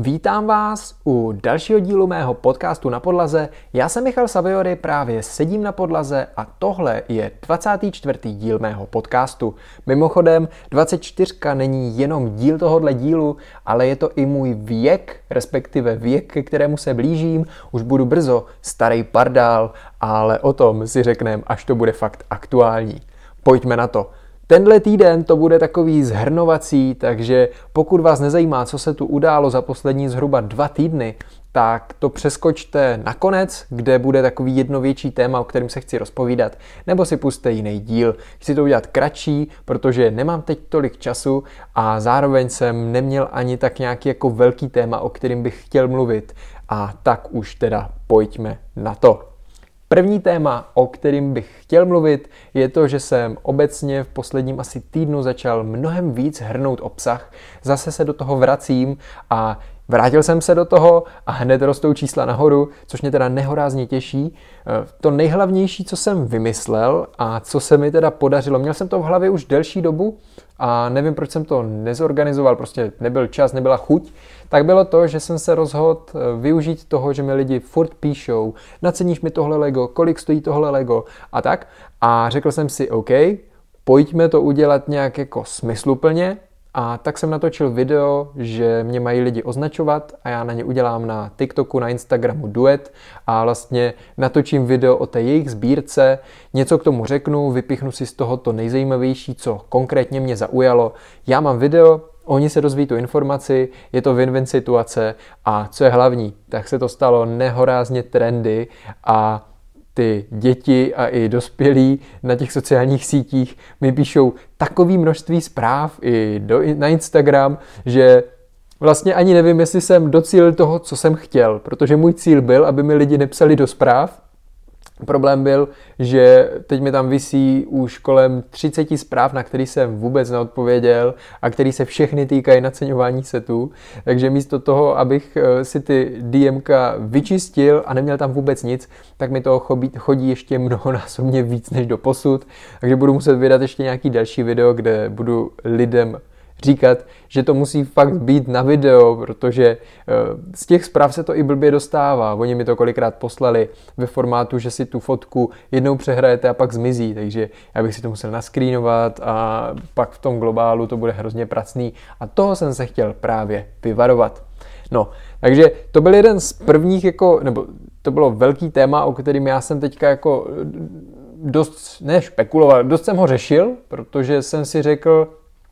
Vítám vás u dalšího dílu mého podcastu na podlaze. Já jsem Michal Saviory, právě sedím na podlaze a tohle je 24. díl mého podcastu. Mimochodem, 24 není jenom díl tohohle dílu, ale je to i můj věk, respektive věk, ke kterému se blížím. Už budu brzo starý pardál, ale o tom si řekneme, až to bude fakt aktuální. Pojďme na to. Tenhle týden to bude takový zhrnovací, takže pokud vás nezajímá, co se tu událo za poslední zhruba dva týdny, tak to přeskočte na konec, kde bude takový jedno větší téma, o kterém se chci rozpovídat, nebo si puste jiný díl. Chci to udělat kratší, protože nemám teď tolik času a zároveň jsem neměl ani tak nějaký jako velký téma, o kterým bych chtěl mluvit. A tak už teda pojďme na to. První téma, o kterým bych chtěl mluvit, je to, že jsem obecně v posledním asi týdnu začal mnohem víc hrnout obsah. Zase se do toho vracím a Vrátil jsem se do toho a hned rostou čísla nahoru, což mě teda nehorázně těší. Eh, to nejhlavnější, co jsem vymyslel a co se mi teda podařilo, měl jsem to v hlavě už delší dobu a nevím, proč jsem to nezorganizoval, prostě nebyl čas, nebyla chuť, tak bylo to, že jsem se rozhodl eh, využít toho, že mi lidi furt píšou, naceníš mi tohle Lego, kolik stojí tohle Lego a tak. A řekl jsem si, OK, pojďme to udělat nějak jako smysluplně, a tak jsem natočil video, že mě mají lidi označovat a já na ně udělám na TikToku, na Instagramu duet a vlastně natočím video o té jejich sbírce, něco k tomu řeknu, vypichnu si z toho to nejzajímavější, co konkrétně mě zaujalo. Já mám video, Oni se dozví tu informaci, je to win-win situace a co je hlavní, tak se to stalo nehorázně trendy a ty děti a i dospělí na těch sociálních sítích mi píšou takové množství zpráv i do, na Instagram, že vlastně ani nevím, jestli jsem docílil toho, co jsem chtěl, protože můj cíl byl, aby mi lidi nepsali do zpráv, Problém byl, že teď mi tam visí už kolem 30 zpráv, na který jsem vůbec neodpověděl a který se všechny týkají naceňování setů. Takže místo toho, abych eh, si ty DMK vyčistil a neměl tam vůbec nic, tak mi toho chodí ještě mnohonásobně víc než do posud. Takže budu muset vydat ještě nějaký další video, kde budu lidem říkat, že to musí fakt být na video, protože eh, z těch zpráv se to i blbě dostává. Oni mi to kolikrát poslali ve formátu, že si tu fotku jednou přehrajete a pak zmizí, takže já bych si to musel naskrínovat a pak v tom globálu to bude hrozně pracný a toho jsem se chtěl právě vyvarovat. No, takže to byl jeden z prvních, jako, nebo to bylo velký téma, o kterým já jsem teďka jako dost, ne špekuloval, dost jsem ho řešil, protože jsem si řekl,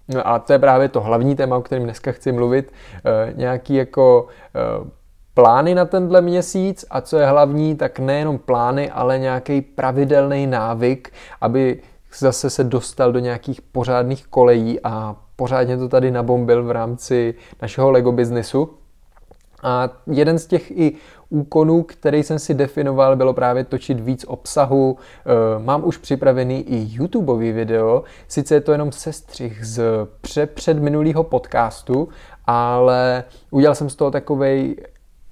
No a to je právě to hlavní téma, o kterém dneska chci mluvit, e, nějaký jako e, plány na tenhle měsíc a co je hlavní, tak nejenom plány, ale nějaký pravidelný návyk, aby zase se dostal do nějakých pořádných kolejí a pořádně to tady nabombil v rámci našeho Lego biznesu. A jeden z těch i úkonů, který jsem si definoval, bylo právě točit víc obsahu. Eh, mám už připravený i YouTubeový video, sice je to jenom sestřih z před minulého podcastu, ale udělal jsem z toho takovej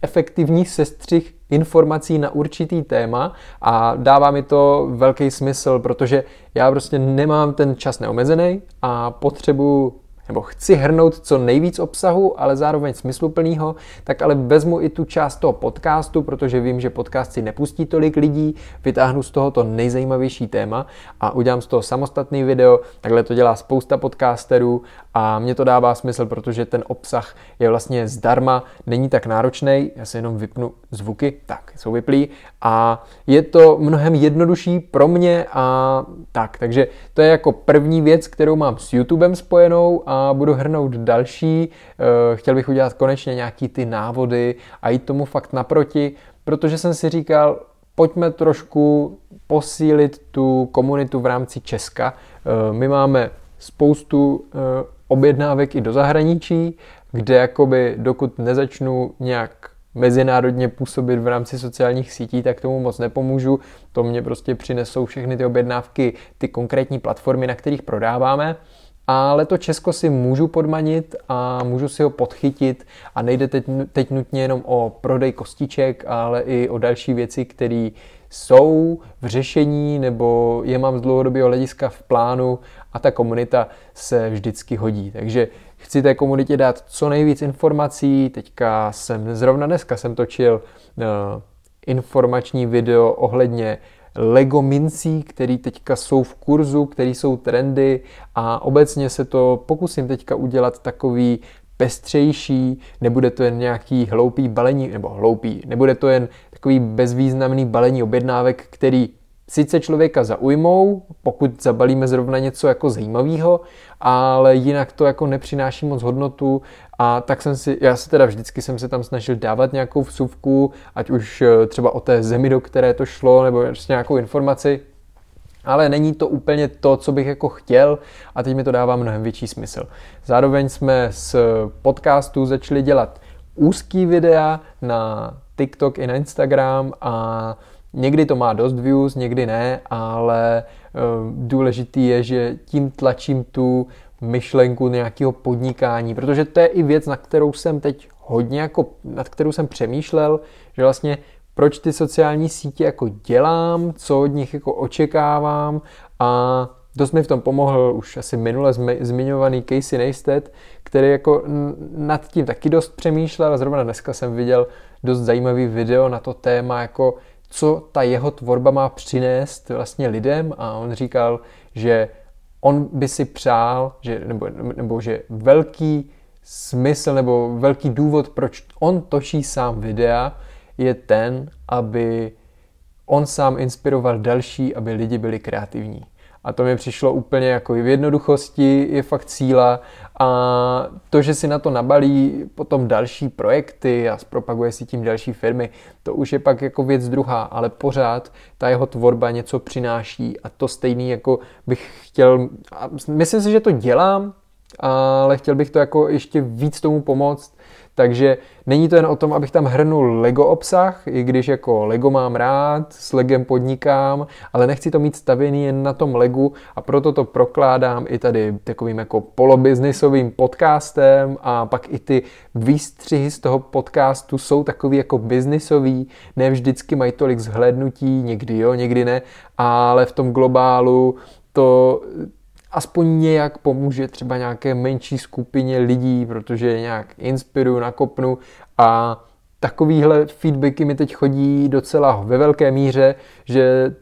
efektivní sestřih informací na určitý téma a dává mi to velký smysl, protože já prostě nemám ten čas neomezený a potřebuji nebo chci hrnout co nejvíc obsahu, ale zároveň smysluplného, tak ale vezmu i tu část toho podcastu, protože vím, že podcast si nepustí tolik lidí, vytáhnu z toho to nejzajímavější téma a udělám z toho samostatný video. Takhle to dělá spousta podcasterů a mě to dává smysl, protože ten obsah je vlastně zdarma, není tak náročný, já se jenom vypnu zvuky, tak, jsou vyplý a je to mnohem jednodušší pro mě a tak, takže to je jako první věc, kterou mám s YouTubem spojenou a budu hrnout další. Eh, chtěl bych udělat konečně nějaký ty návody a jít tomu fakt naproti, protože jsem si říkal, pojďme trošku posílit tu komunitu v rámci Česka. Eh, my máme spoustu eh, objednávek i do zahraničí, kde jakoby dokud nezačnu nějak mezinárodně působit v rámci sociálních sítí, tak tomu moc nepomůžu. To mě prostě přinesou všechny ty objednávky, ty konkrétní platformy, na kterých prodáváme. Ale to Česko si můžu podmanit a můžu si ho podchytit a nejde teď, teď nutně jenom o prodej kostiček, ale i o další věci, které jsou v řešení nebo je mám z dlouhodobého hlediska v plánu a ta komunita se vždycky hodí. Takže chci té komunitě dát co nejvíc informací. Teďka jsem, zrovna dneska jsem točil uh, informační video ohledně Lego mincí, které teďka jsou v kurzu, které jsou trendy a obecně se to pokusím teďka udělat takový pestřejší, nebude to jen nějaký hloupý balení, nebo hloupý, nebude to jen takový bezvýznamný balení objednávek, který sice člověka zaujmou, pokud zabalíme zrovna něco jako zajímavého, ale jinak to jako nepřináší moc hodnotu a tak jsem si, já se teda vždycky jsem se tam snažil dávat nějakou vsuvku, ať už eh, třeba o té zemi, do které to šlo, nebo prostě nějakou informaci, ale není to úplně to, co bych jako chtěl a teď mi to dává mnohem větší smysl. Zároveň jsme z podcastu začali dělat úzký videa na TikTok i na Instagram a někdy to má dost views, někdy ne, ale uh, důležitý je, že tím tlačím tu myšlenku nějakého podnikání, protože to je i věc, na kterou jsem teď hodně jako, nad kterou jsem přemýšlel, že vlastně proč ty sociální sítě jako dělám, co od nich jako očekávám a dost mi v tom pomohl už asi minule zmiňovaný Casey Neistat, který jako nad tím taky dost přemýšlel a zrovna dneska jsem viděl dost zajímavý video na to téma, jako co ta jeho tvorba má přinést vlastně lidem a on říkal, že on by si přál, že, nebo, nebo že velký smysl nebo velký důvod, proč on točí sám videa, je ten, aby on sám inspiroval další, aby lidi byli kreativní. A to mi přišlo úplně jako v jednoduchosti, je fakt síla a to, že si na to nabalí potom další projekty a zpropaguje si tím další firmy, to už je pak jako věc druhá, ale pořád ta jeho tvorba něco přináší a to stejný jako bych chtěl, myslím si, že to dělám, ale chtěl bych to jako ještě víc tomu pomoct, takže není to jen o tom, abych tam hrnul Lego obsah, i když jako Lego mám rád, s Legem podnikám, ale nechci to mít stavěný jen na tom Legu a proto to prokládám i tady takovým jako polobiznisovým podcastem a pak i ty výstřihy z toho podcastu jsou takový jako biznisový, ne vždycky mají tolik zhlédnutí, někdy jo, někdy ne, ale v tom globálu to aspoň nějak pomůže třeba nějaké menší skupině lidí, protože je nějak inspiruju, nakopnu a takovýhle feedbacky mi teď chodí docela ve velké míře, že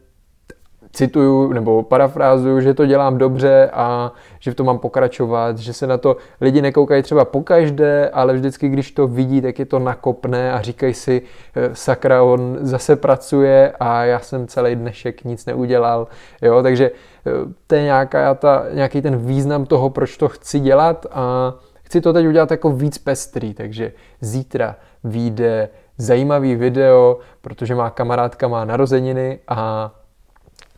cituju nebo parafrázuju, že to dělám dobře a že v tom mám pokračovat, že se na to lidi nekoukají třeba po každé, ale vždycky, když to vidí, tak je to nakopné a říkají si, eh, sakra, on zase pracuje a já jsem celý dnešek nic neudělal. Jo, takže to je nějaká ta, nějaký ten význam toho, proč to chci dělat a chci to teď udělat jako víc pestrý, takže zítra vyjde zajímavý video, protože má kamarádka má narozeniny a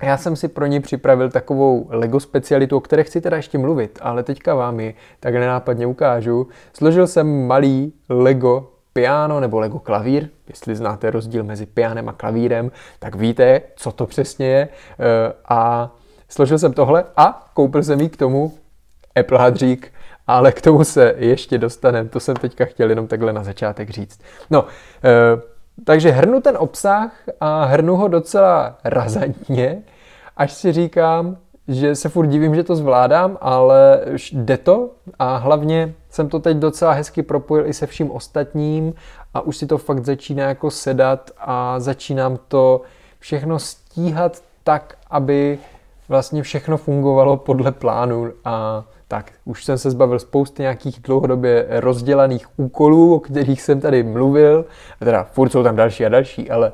já jsem si pro ní připravil takovou Lego specialitu, o které chci teda ještě mluvit, ale teďka vám ji tak nenápadně ukážu. Složil jsem malý Lego piano nebo Lego klavír, jestli znáte rozdíl mezi pianem a klavírem, tak víte, co to přesně je. Eh, a složil jsem tohle a koupil jsem jí k tomu Apple hadřík, ale k tomu se ještě dostaneme. To jsem teďka chtěl jenom takhle na začátek říct. No, eh, takže hrnu ten obsah a hrnu ho docela razantně, až si říkám, že se furt divím, že to zvládám, ale jde to a hlavně jsem to teď docela hezky propojil i se vším ostatním a už si to fakt začíná jako sedat a začínám to všechno stíhat tak, aby vlastně všechno fungovalo podle plánu a tak už jsem se zbavil spousty nějakých dlouhodobě rozdělaných úkolů, o kterých jsem tady mluvil, teda furt jsou tam další a další, ale uh,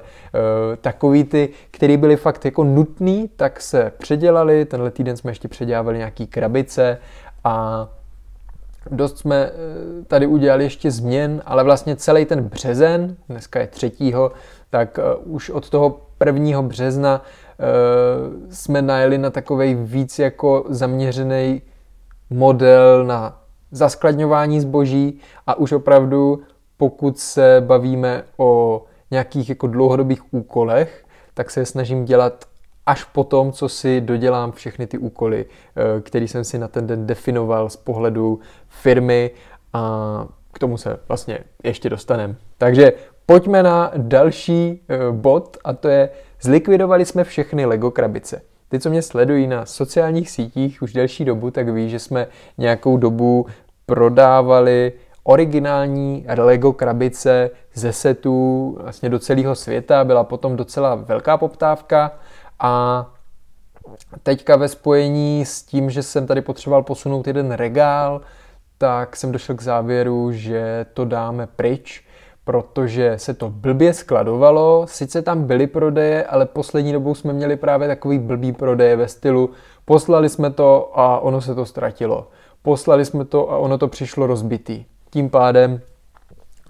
takový ty, které byly fakt jako nutný, tak se předělali, tenhle týden jsme ještě předělávali nějaký krabice a dost jsme eh, tady udělali ještě změn, ale vlastně celý ten březen, dneska je třetího, tak uh, už od toho prvního března jsme najeli na takovej víc jako zaměřený model na zaskladňování zboží a už opravdu, pokud se bavíme o nějakých jako dlouhodobých úkolech, tak se snažím dělat až po tom, co si dodělám všechny ty úkoly, eh, které jsem si na ten den definoval z pohledu firmy a k tomu se vlastně ještě dostaneme. Takže pojďme na další eh, bod a to je zlikvidovali jsme všechny Lego krabice. Ty, co mě sledují na sociálních sítích už delší dobu, tak ví, že jsme nějakou dobu prodávali originální Lego krabice ze setů vlastně do celého světa. Byla potom docela velká poptávka a teďka ve spojení s tím, že jsem tady potřeboval posunout jeden regál, tak jsem došel k závěru, že to dáme pryč, protože se to blbě skladovalo, sice tam byly prodeje, ale poslední dobou jsme měli právě takový blbý prodeje ve stylu poslali jsme to a ono se to ztratilo. Poslali jsme to a ono to přišlo rozbitý. Tím pádem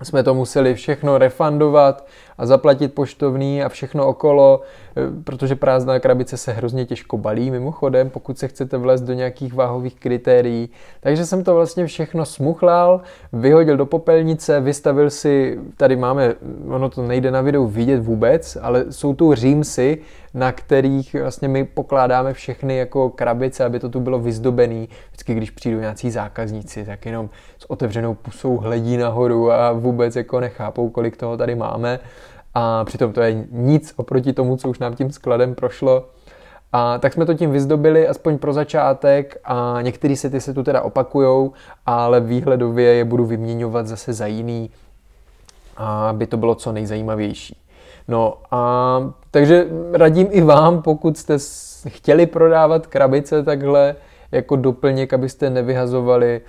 jsme to museli všechno refundovat a zaplatit poštovný a všechno okolo, eh, protože prázdná krabice se hrozně těžko balí mimochodem, pokud se chcete vlézt do nějakých váhových kritérií. Takže jsem to vlastně všechno smuchlal, vyhodil do popelnice, vystavil si, tady máme, ono to nejde na videu vidět vůbec, ale jsou tu římsy, na kterých vlastně my pokládáme všechny jako krabice, aby to tu bylo vyzdobený. Vždycky, když přijdou nějací zákazníci, tak jenom s otevřenou pusou hledí nahoru a vůbec jako nechápou, kolik toho tady máme. A přitom to je nic oproti tomu, co už nám tím skladem prošlo. A tak jsme to tím vyzdobili aspoň pro začátek a některé sety se tu teda opakujou, ale výhledově je budu vyměňovat zase za jiný, aby to bylo co nejzajímavější. No a takže radím i vám, pokud jste chtěli prodávat krabice takhle jako doplněk, abyste nevyhazovali.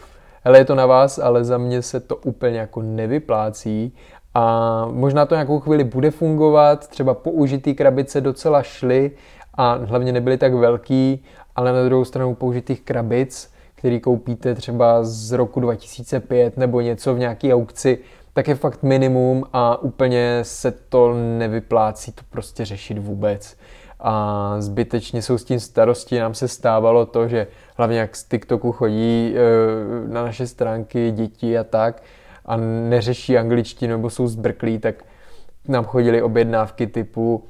Hele, je to na vás, ale za mě se to úplně jako nevyplácí a možná to nějakou chvíli bude fungovat, třeba použitý krabice docela šly a hlavně nebyly tak velký, ale na druhou stranu použitých krabic, který koupíte třeba z roku 2005 nebo něco v nějaký aukci, tak je fakt minimum a úplně se to nevyplácí to prostě řešit vůbec. A zbytečně jsou s tím starosti. Nám se stávalo to, že hlavně jak z TikToku chodí eh, na naše stránky děti a tak a neřeší angličtinu nebo jsou zbrklí, tak nám chodili objednávky typu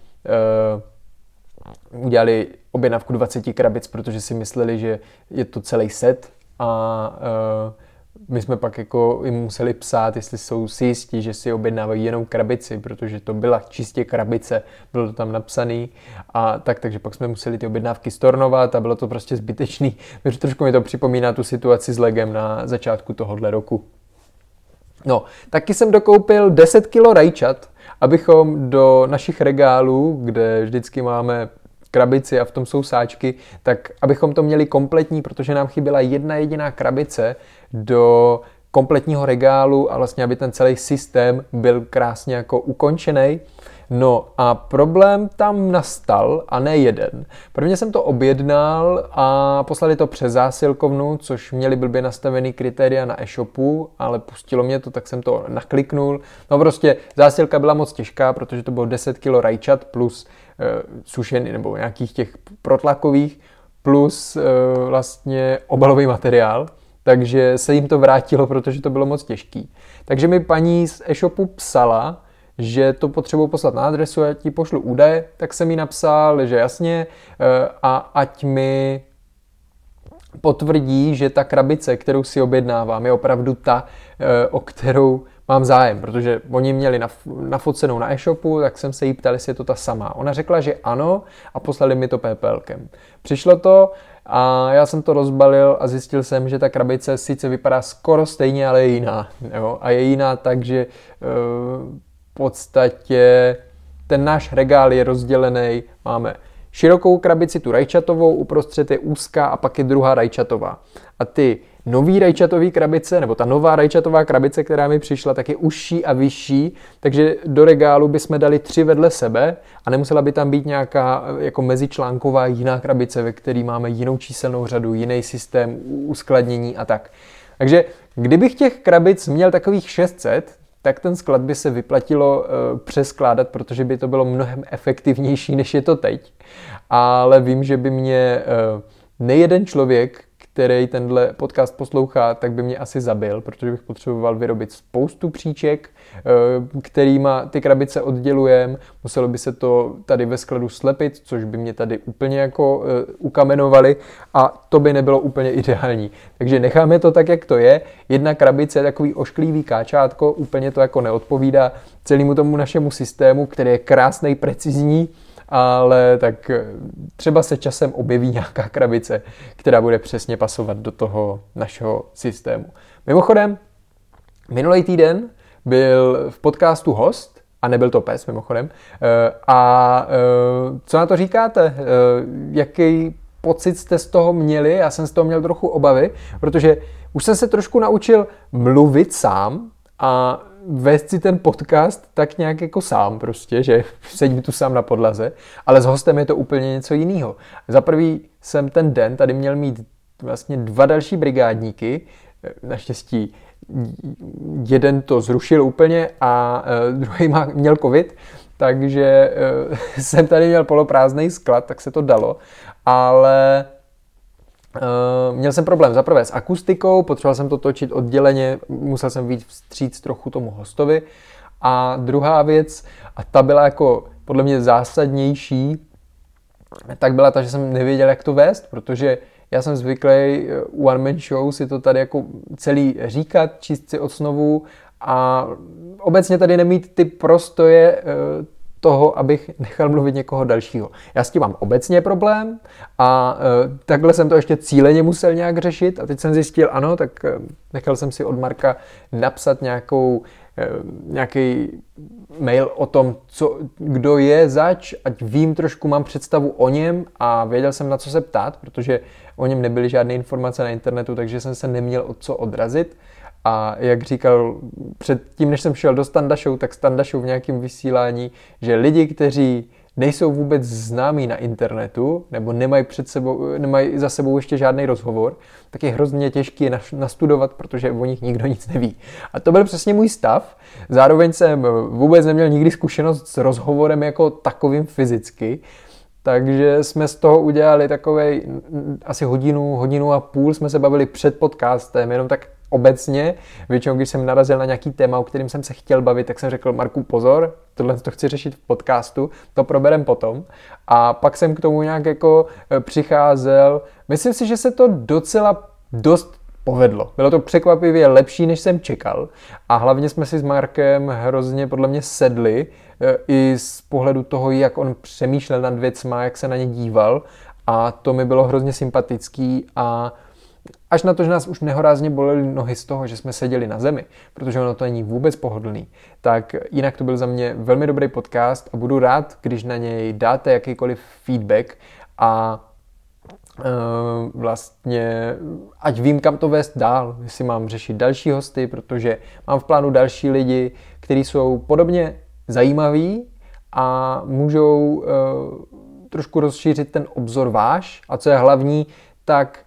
uh, udělali objednávku 20 krabic, protože si mysleli, že je to celý set a uh, my jsme pak jako jim museli psát, jestli jsou si jistí, že si objednávají jenom krabici, protože to byla čistě krabice, bylo to tam napsaný a tak, takže pak jsme museli ty objednávky stornovat a bylo to prostě zbytečný. Trošku mi to připomíná tu situaci s legem na začátku tohohle roku. No, taky jsem dokoupil 10 kg rajčat, abychom do našich regálů, kde vždycky máme krabici a v tom jsou sáčky, tak abychom to měli kompletní, protože nám chyběla jedna jediná krabice do kompletního regálu a vlastně, aby ten celý systém byl krásně jako ukončený. No a problém tam nastal a ne jeden. Prvně jsem to objednal a poslali to přes zásilkovnu, což měli blbě nastavený kritéria na e-shopu, ale pustilo mě to, tak jsem to nakliknul. No prostě zásilka byla moc těžká, protože to bylo 10 kg rajčat plus e, sušený nebo nějakých těch protlakových plus e, vlastně obalový materiál takže se jim to vrátilo, protože to bylo moc těžký. Takže mi paní z e-shopu psala, že to potřebuji poslat na adresu, já ti pošlu údaje, tak jsem jí napsal, že jasně, eh, a ať mi potvrdí, že ta krabice, kterou si objednávám, je opravdu ta, eh, o kterou mám zájem, protože oni měli nafocenou na e-shopu, tak jsem se jí ptal, jestli je to ta sama. Ona řekla, že ano a poslali mi to PPLkem. Přišlo to a já jsem to rozbalil a zjistil jsem, že ta krabice sice vypadá skoro stejně, ale je jiná. Jo? A je jiná tak, že uh, podstatě ten náš regál je rozdělený, máme širokou krabici, tu rajčatovou, uprostřed je úzká a pak je druhá rajčatová. A ty nový rajčatový krabice, nebo ta nová rajčatová krabice, která mi přišla, tak je užší a vyšší, takže do regálu bychom dali tři vedle sebe a nemusela by tam být nějaká jako mezičlánková jiná krabice, ve které máme jinou číselnou řadu, jiný systém uskladnění a tak. Takže kdybych těch krabic měl takových 600, tak ten sklad by se vyplatilo uh, přeskládat, protože by to bylo mnohem efektivnější, než je to teď. Ale vím, že by mě uh, nejeden člověk, který tenhle podcast poslouchá, tak by mě asi zabil, protože bych potřeboval vyrobit spoustu příček, eh, kterýma ty krabice oddělujem. Muselo by se to tady ve skladu slepit, což by mě tady úplně jako eh, ukamenovali a to by nebylo úplně ideální. Takže necháme to tak, jak to je. Jedna krabice je takový ošklivý káčátko, úplně to jako neodpovídá celému tomu našemu systému, který je krásný, precizní, ale tak eh, třeba se časem objeví nějaká krabice, která bude přesně pasovat do toho našeho systému. Mimochodem, minulý týden byl v podcastu host, a nebyl to pes mimochodem, eh, a eh, co na to říkáte? Jaký pocit jste z toho měli? Já jsem z toho měl trochu obavy, protože už jsem se trošku naučil mluvit sám a vést si ten podcast tak nějak jako sám prostě, že sedím tu sám na podlaze, ale s hostem je to úplně něco jiného. Za prvý jsem ten den tady měl mít vlastně dva další brigádníky, naštěstí jeden to zrušil úplně a uh, druhý má, měl covid, takže uh, jsem tady měl poloprázdný sklad, tak se to dalo, ale Uh, měl jsem problém za prvé s akustikou, potřeboval jsem to točit odděleně, musel jsem víc vstříc trochu tomu hostovi. A druhá věc, a ta byla jako podle mě zásadnější, tak byla ta, že jsem nevěděl, jak to vést, protože já jsem zvyklý eh, u One Man Show si to tady jako celý říkat, číst si osnovu a obecně tady nemít ty prostoje eh, toho, abych nechal mluvit někoho dalšího. Já s tím mám obecně problém a e, takhle jsem to ještě cíleně musel nějak řešit a teď jsem zjistil, ano, tak e, nechal jsem si od Marka napsat nějakou e, nějaký mail o tom, co, kdo je zač, ať vím trošku, mám představu o něm a věděl jsem na co se ptát, protože o něm nebyly žádné informace na internetu, takže jsem se neměl od co odrazit. A jak říkal před tím, než jsem šel do Standa Show, tak Standa Show v nějakém vysílání, že lidi, kteří nejsou vůbec známí na internetu, nebo nemají, před sebou, nemají za sebou ještě žádný rozhovor, tak je hrozně těžké je nastudovat, protože o nich nikdo nic neví. A to byl přesně můj stav. Zároveň jsem vůbec neměl nikdy zkušenost s rozhovorem jako takovým fyzicky, takže jsme z toho udělali takový asi hodinu, hodinu a půl jsme se bavili před podcastem, jenom tak obecně. Většinou, když jsem narazil na nějaký téma, o kterým jsem se chtěl bavit, tak jsem řekl, Marku, pozor, tohle to chci řešit v podcastu, to proberem potom. A pak jsem k tomu nějak jako e, přicházel. Myslím si, že se to docela dost povedlo. Bylo to překvapivě lepší, než jsem čekal. A hlavně jsme si s Markem hrozně podle mě sedli e, i z pohledu toho, jak on přemýšlel nad věcma, jak se na ně díval. A to mi bylo hrozně sympatický a Až na to, že nás už nehorázně bolely nohy z toho, že jsme seděli na zemi, protože ono to není vůbec pohodlný, tak jinak to byl za mě velmi dobrý podcast a budu rád, když na něj dáte jakýkoliv feedback a uh, vlastně ať vím, kam to vést dál, jestli mám řešit další hosty, protože mám v plánu další lidi, kteří jsou podobně zajímaví a můžou uh, trošku rozšířit ten obzor váš. A co je hlavní, tak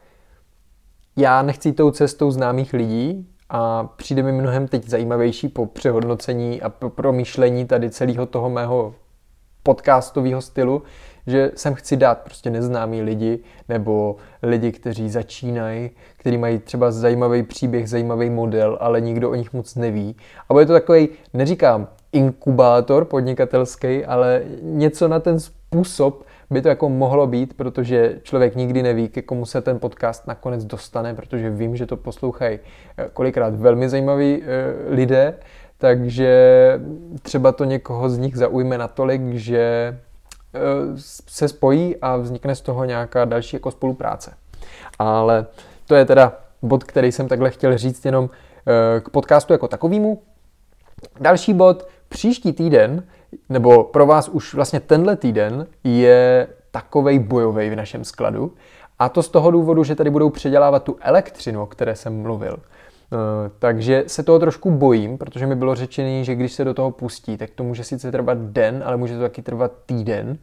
já nechci tou cestou známých lidí a přijde mi mnohem teď zajímavější po přehodnocení a po promýšlení tady celého toho mého podcastového stylu, že sem chci dát prostě neznámí lidi nebo lidi, kteří začínají, kteří mají třeba zajímavý příběh, zajímavý model, ale nikdo o nich moc neví. A bude to takový, neříkám inkubátor podnikatelský, ale něco na ten způsob, by to jako mohlo být, protože člověk nikdy neví, ke komu se ten podcast nakonec dostane, protože vím, že to poslouchají eh, kolikrát velmi zajímaví eh, lidé, takže třeba to někoho z nich zaujme natolik, že eh, se spojí a vznikne z toho nějaká další jako spolupráce. Ale to je teda bod, který jsem takhle chtěl říct jenom k podcastu jako takovýmu. Další bod, příští týden nebo pro vás už vlastně tenhle týden je takovej bojový v našem skladu. A to z toho důvodu, že tady budou předělávat tu elektřinu, o které jsem mluvil. Eh, takže se toho trošku bojím, protože mi bylo řečené, že když se do toho pustí, tak to může sice trvat den, ale může to taky trvat týden.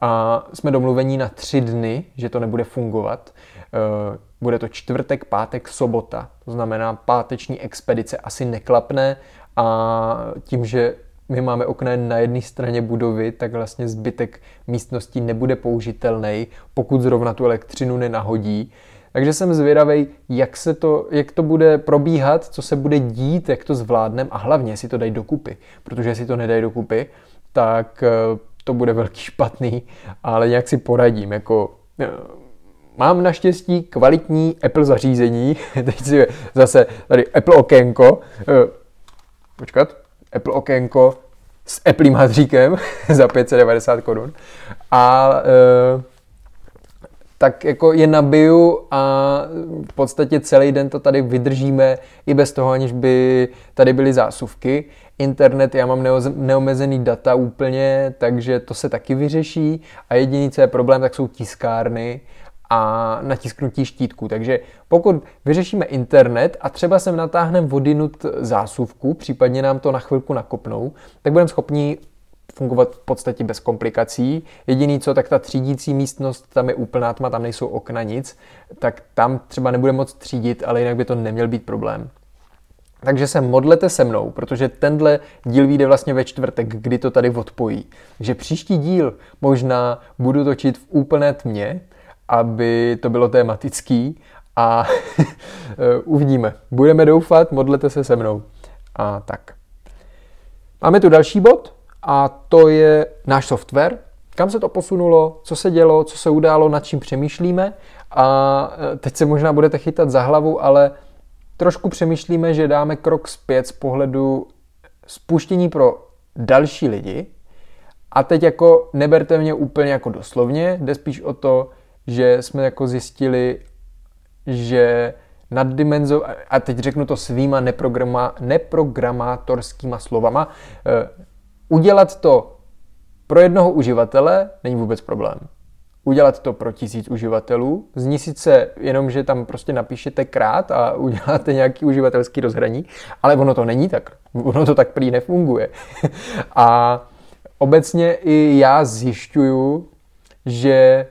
A jsme domluvení na tři dny, že to nebude fungovat. Eh, bude to čtvrtek, pátek, sobota. To znamená, páteční expedice asi neklapne a tím, že my máme okna na jedné straně budovy, tak vlastně zbytek místností nebude použitelný, pokud zrovna tu elektřinu nenahodí. Takže jsem zvědavý, jak, se to, jak to bude probíhat, co se bude dít, jak to zvládnem a hlavně si to dají dokupy. Protože si to nedají dokupy, tak eh, to bude velký špatný, ale nějak si poradím. Jako, eh, mám naštěstí kvalitní Apple zařízení, teď si zase tady Apple okénko, eh, počkat, Apple okénko s Apple hadříkem za 590 korun. A e, tak jako je nabiju a v podstatě celý den to tady vydržíme i bez toho, aniž by tady byly zásuvky. Internet, já mám neomezený data úplně, takže to se taky vyřeší. A jediný, co je problém, tak jsou tiskárny a natisknutí štítku. Takže pokud vyřešíme internet a třeba sem natáhneme vodinut zásuvku, případně nám to na chvilku nakopnou, tak budeme schopni fungovat v podstatě bez komplikací. Jediný co, tak ta třídící místnost, tam je úplná tma, tam nejsou okna, nic, tak tam třeba nebude moc třídit, ale jinak by to neměl být problém. Takže se modlete se mnou, protože tenhle díl vyjde vlastně ve čtvrtek, kdy to tady odpojí. Takže příští díl možná budu točit v úplné tmě, aby to bylo tematický a uvidíme. Budeme doufat, modlete se se mnou. A tak. Máme tu další bod a to je náš software. Kam se to posunulo, co se dělo, co se událo, nad čím přemýšlíme. A e, teď se možná budete chytat za hlavu, ale trošku přemýšlíme, že dáme krok zpět z pohledu spuštění pro další lidi. A teď jako neberte mě úplně jako doslovně, jde spíš o to, že jsme jako zjistili, že nad dimenzou, a teď řeknu to svýma neprograma, neprogramátorskýma slovama, eh, udělat to pro jednoho uživatele není vůbec problém. Udělat to pro tisíc uživatelů, zní sice jenom, že tam prostě napíšete krát a uděláte nějaký uživatelský rozhraní, ale ono to není tak. Ono to tak prý nefunguje. a obecně i já zjišťuju, že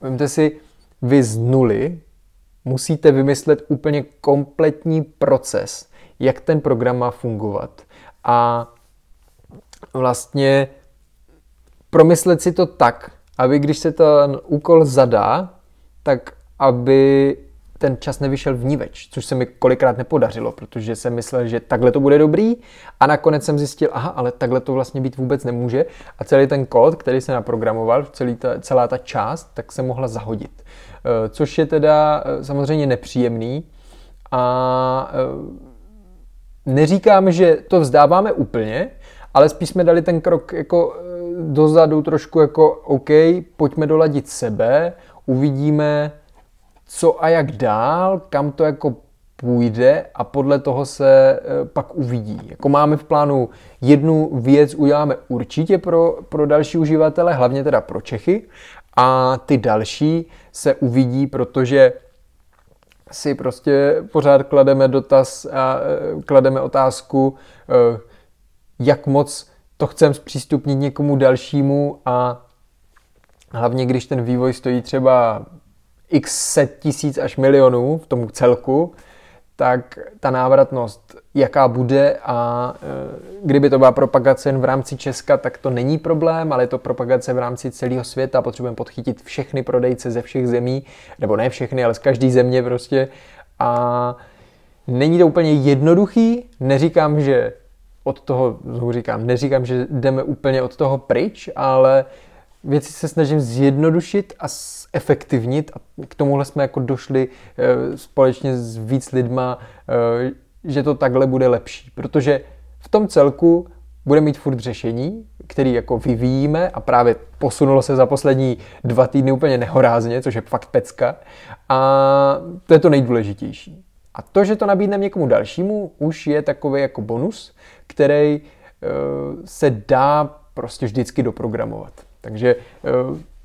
Vemte si, vy z nuly musíte vymyslet úplně kompletní proces, jak ten program má fungovat. A vlastně promyslet si to tak, aby když se ten úkol zadá, tak aby ten čas nevyšel vníveč, což se mi kolikrát nepodařilo, protože jsem myslel, že takhle to bude dobrý a nakonec jsem zjistil, aha, ale takhle to vlastně být vůbec nemůže a celý ten kód, který se naprogramoval, celý ta, celá ta část, tak se mohla zahodit. Eh, což je teda eh, samozřejmě nepříjemný a eh, neříkám, že to vzdáváme úplně, ale spíš jsme dali ten krok jako dozadu trošku jako OK, pojďme doladit sebe, uvidíme, co a jak dál, kam to jako půjde a podle toho se e, pak uvidí. Jako máme v plánu jednu věc uděláme určitě pro, pro další uživatele, hlavně teda pro Čechy a ty další se uvidí, protože si prostě pořád klademe dotaz a e, klademe otázku, e, jak moc to chceme zpřístupnit někomu dalšímu a hlavně když ten vývoj stojí třeba x set tisíc až milionů v tom celku, tak ta návratnost, jaká bude a e, kdyby to byla propagace jen v rámci Česka, tak to není problém, ale je to propagace v rámci celého světa, potřebujeme podchytit všechny prodejce ze všech zemí, nebo ne všechny, ale z každé země prostě. A není to úplně jednoduchý, neříkám, že od toho, znovu říkám, neříkám, že jdeme úplně od toho pryč, ale věci se snažím zjednodušit a efektivnit a k tomuhle jsme jako došli e, společně s víc lidma, e, že to takhle bude lepší, protože v tom celku bude mít furt řešení, který jako vyvíjíme a právě posunulo se za poslední dva týdny úplně nehorázně, což je fakt pecka a to je to nejdůležitější. A to, že to nabídneme někomu dalšímu, už je takový jako bonus, který e, se dá prostě vždycky doprogramovat. Takže eh,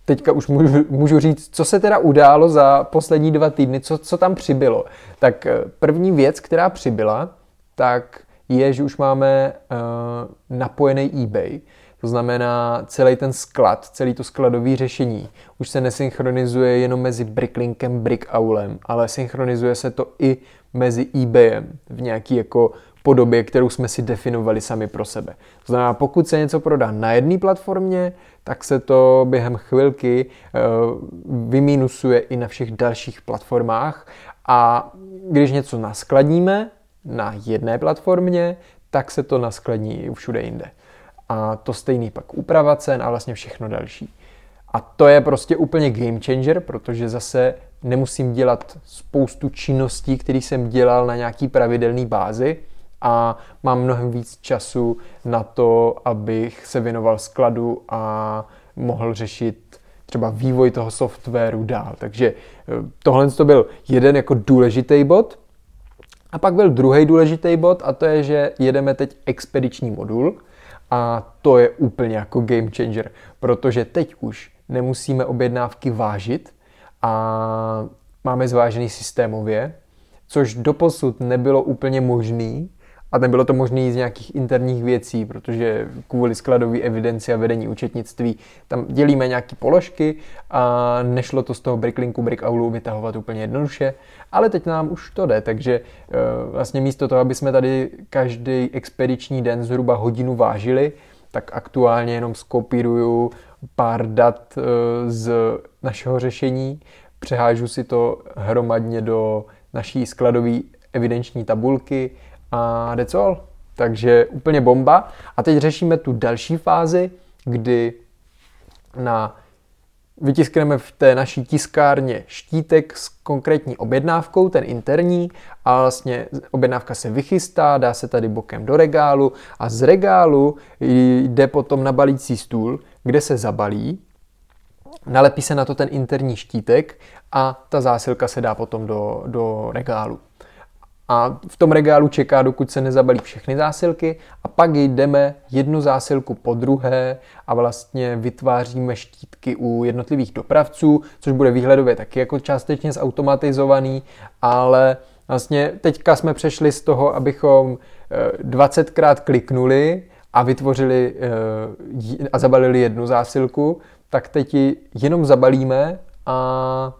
teďka už můžu, můžu říct, co se teda událo za poslední dva týdny, co, co tam přibylo. Tak eh, první věc, která přibyla, tak je, že už máme uh, napojený eBay. To znamená, celý ten sklad, celý to skladové řešení už se nesynchronizuje jenom mezi Bricklinkem, Brickaulem, ale synchronizuje se to i mezi eBayem v nějaký jako podobě, kterou jsme si definovali sami pro sebe. To znamená, pokud se něco prodá na jedné platformě, tak se to během chvilky eh, vymínusuje i na všech dalších platformách a když něco naskladníme na jedné platformě, tak se to naskladní i všude jinde. A to stejný pak úprava cen a vlastně všechno další. A to je prostě úplně game changer, protože zase nemusím dělat spoustu činností, které jsem dělal na nějaký pravidelný bázi a mám mnohem víc času na to, abych se věnoval skladu a mohl řešit třeba vývoj toho softwaru dál. Takže eh, tohle to byl jeden jako důležitý bod. A pak byl druhý důležitý bod a to je, že jedeme teď expediční modul a to je úplně jako game changer, protože teď už nemusíme objednávky vážit a máme zvážený systémově, což doposud nebylo úplně možný a nebylo to možné z nějakých interních věcí, protože kvůli skladové evidenci a vedení účetnictví tam dělíme nějaké položky a nešlo to z toho Bricklinku, Brickaulu vytahovat úplně jednoduše, ale teď nám už to jde, takže eh, vlastně místo toho, aby jsme tady každý expediční den zhruba hodinu vážili, tak aktuálně jenom skopíruju pár dat eh, z našeho řešení, přehážu si to hromadně do naší skladové evidenční tabulky a that's all. Takže úplně bomba. A teď řešíme tu další fázi, kdy na vytiskneme v té naší tiskárně štítek s konkrétní objednávkou, ten interní, a vlastně objednávka se vychystá, dá se tady bokem do regálu a z regálu jde potom na balící stůl, kde se zabalí, nalepí se na to ten interní štítek a ta zásilka se dá potom do, do regálu a v tom regálu čeká, dokud se nezabalí všechny zásilky a pak jdeme jednu zásilku po druhé a vlastně vytváříme štítky u jednotlivých dopravců, což bude výhledově taky jako částečně zautomatizovaný, ale vlastně teďka jsme přešli z toho, abychom 20krát eh, kliknuli a vytvořili eh, a zabalili jednu zásilku, tak teď ji jenom zabalíme a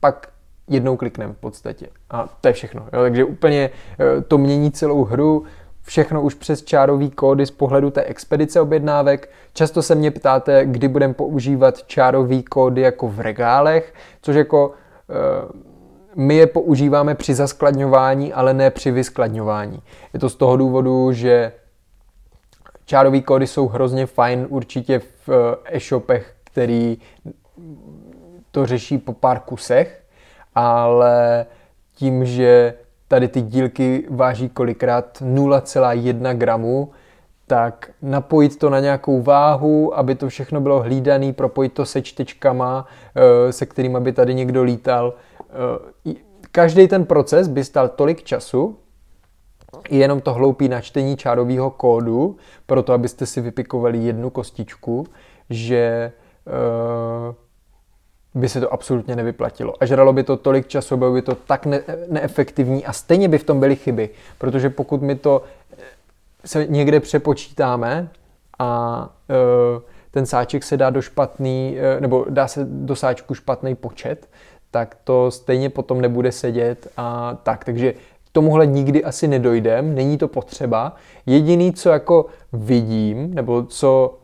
pak jednou kliknem v podstatě. A to je všechno. Jo? Takže úplně eh, to mění celou hru, všechno už přes čárový kódy z pohledu té expedice objednávek. Často se mě ptáte, kdy budeme používat čárový kódy jako v regálech, což jako eh, my je používáme při zaskladňování, ale ne při vyskladňování. Je to z toho důvodu, že čárový kódy jsou hrozně fajn určitě v eh, e-shopech, který to řeší po pár kusech, ale tím, že tady ty dílky váží kolikrát 0,1 gramu, tak napojit to na nějakou váhu, aby to všechno bylo hlídané, propojit to se čtečkama, eh, se kterými by tady někdo lítal. Eh, každý ten proces by stal tolik času, jenom to hloupý načtení čárového kódu, proto abyste si vypikovali jednu kostičku, že uh, by se to absolutně nevyplatilo. A žralo by to tolik času, bylo by to tak ne- neefektivní a stejně by v tom byly chyby. Protože pokud my to eh, se někde přepočítáme a uh, ten sáček se dá do špatný, uh, nebo dá se do sáčku špatný počet, tak to stejně potom nebude sedět a tak. Takže tomuhle nikdy asi nedojdem, není to potřeba. Jediný, co jako vidím, nebo co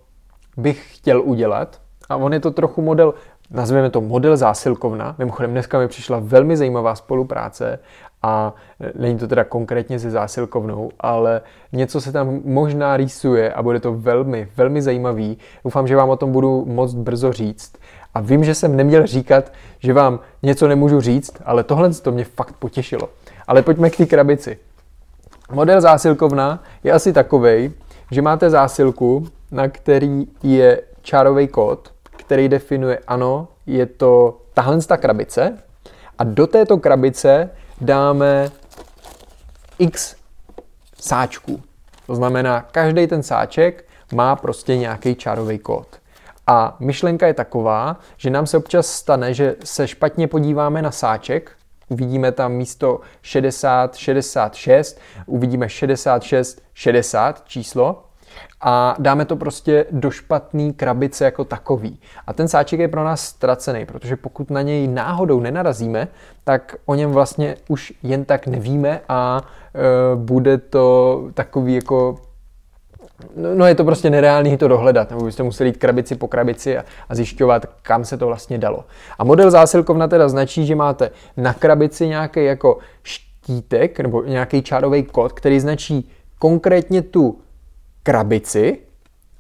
bych chtěl udělat, a on je to trochu model nazveme to model zásilkovna. Mimochodem dneska mi přišla velmi zajímavá spolupráce a není to teda konkrétně se zásilkovnou, ale něco se tam možná rýsuje a bude to velmi, velmi zajímavý. Doufám, že vám o tom budu moc brzo říct. A vím, že jsem neměl říkat, že vám něco nemůžu říct, ale tohle to mě fakt potěšilo. Ale pojďme k té krabici. Model zásilkovna je asi takovej, že máte zásilku, na který je čárový kód, který definuje, ano, je to tahle ta krabice a do této krabice dáme x sáčků. To znamená, každý ten sáček má prostě nějaký čárový kód. A myšlenka je taková, že nám se občas stane, že se špatně podíváme na sáček, uvidíme tam místo 60, 66, uvidíme 66, 60 číslo a dáme to prostě do špatný krabice jako takový. A ten sáček je pro nás ztracený, protože pokud na něj náhodou nenarazíme, tak o něm vlastně už jen tak nevíme a e, bude to takový jako No, no je to prostě nereálný to dohledat, nebo byste museli jít krabici po krabici a, a zjišťovat, kam se to vlastně dalo. A model zásilkovna teda značí, že máte na krabici nějaký jako štítek nebo nějaký čárový kód, který značí konkrétně tu krabici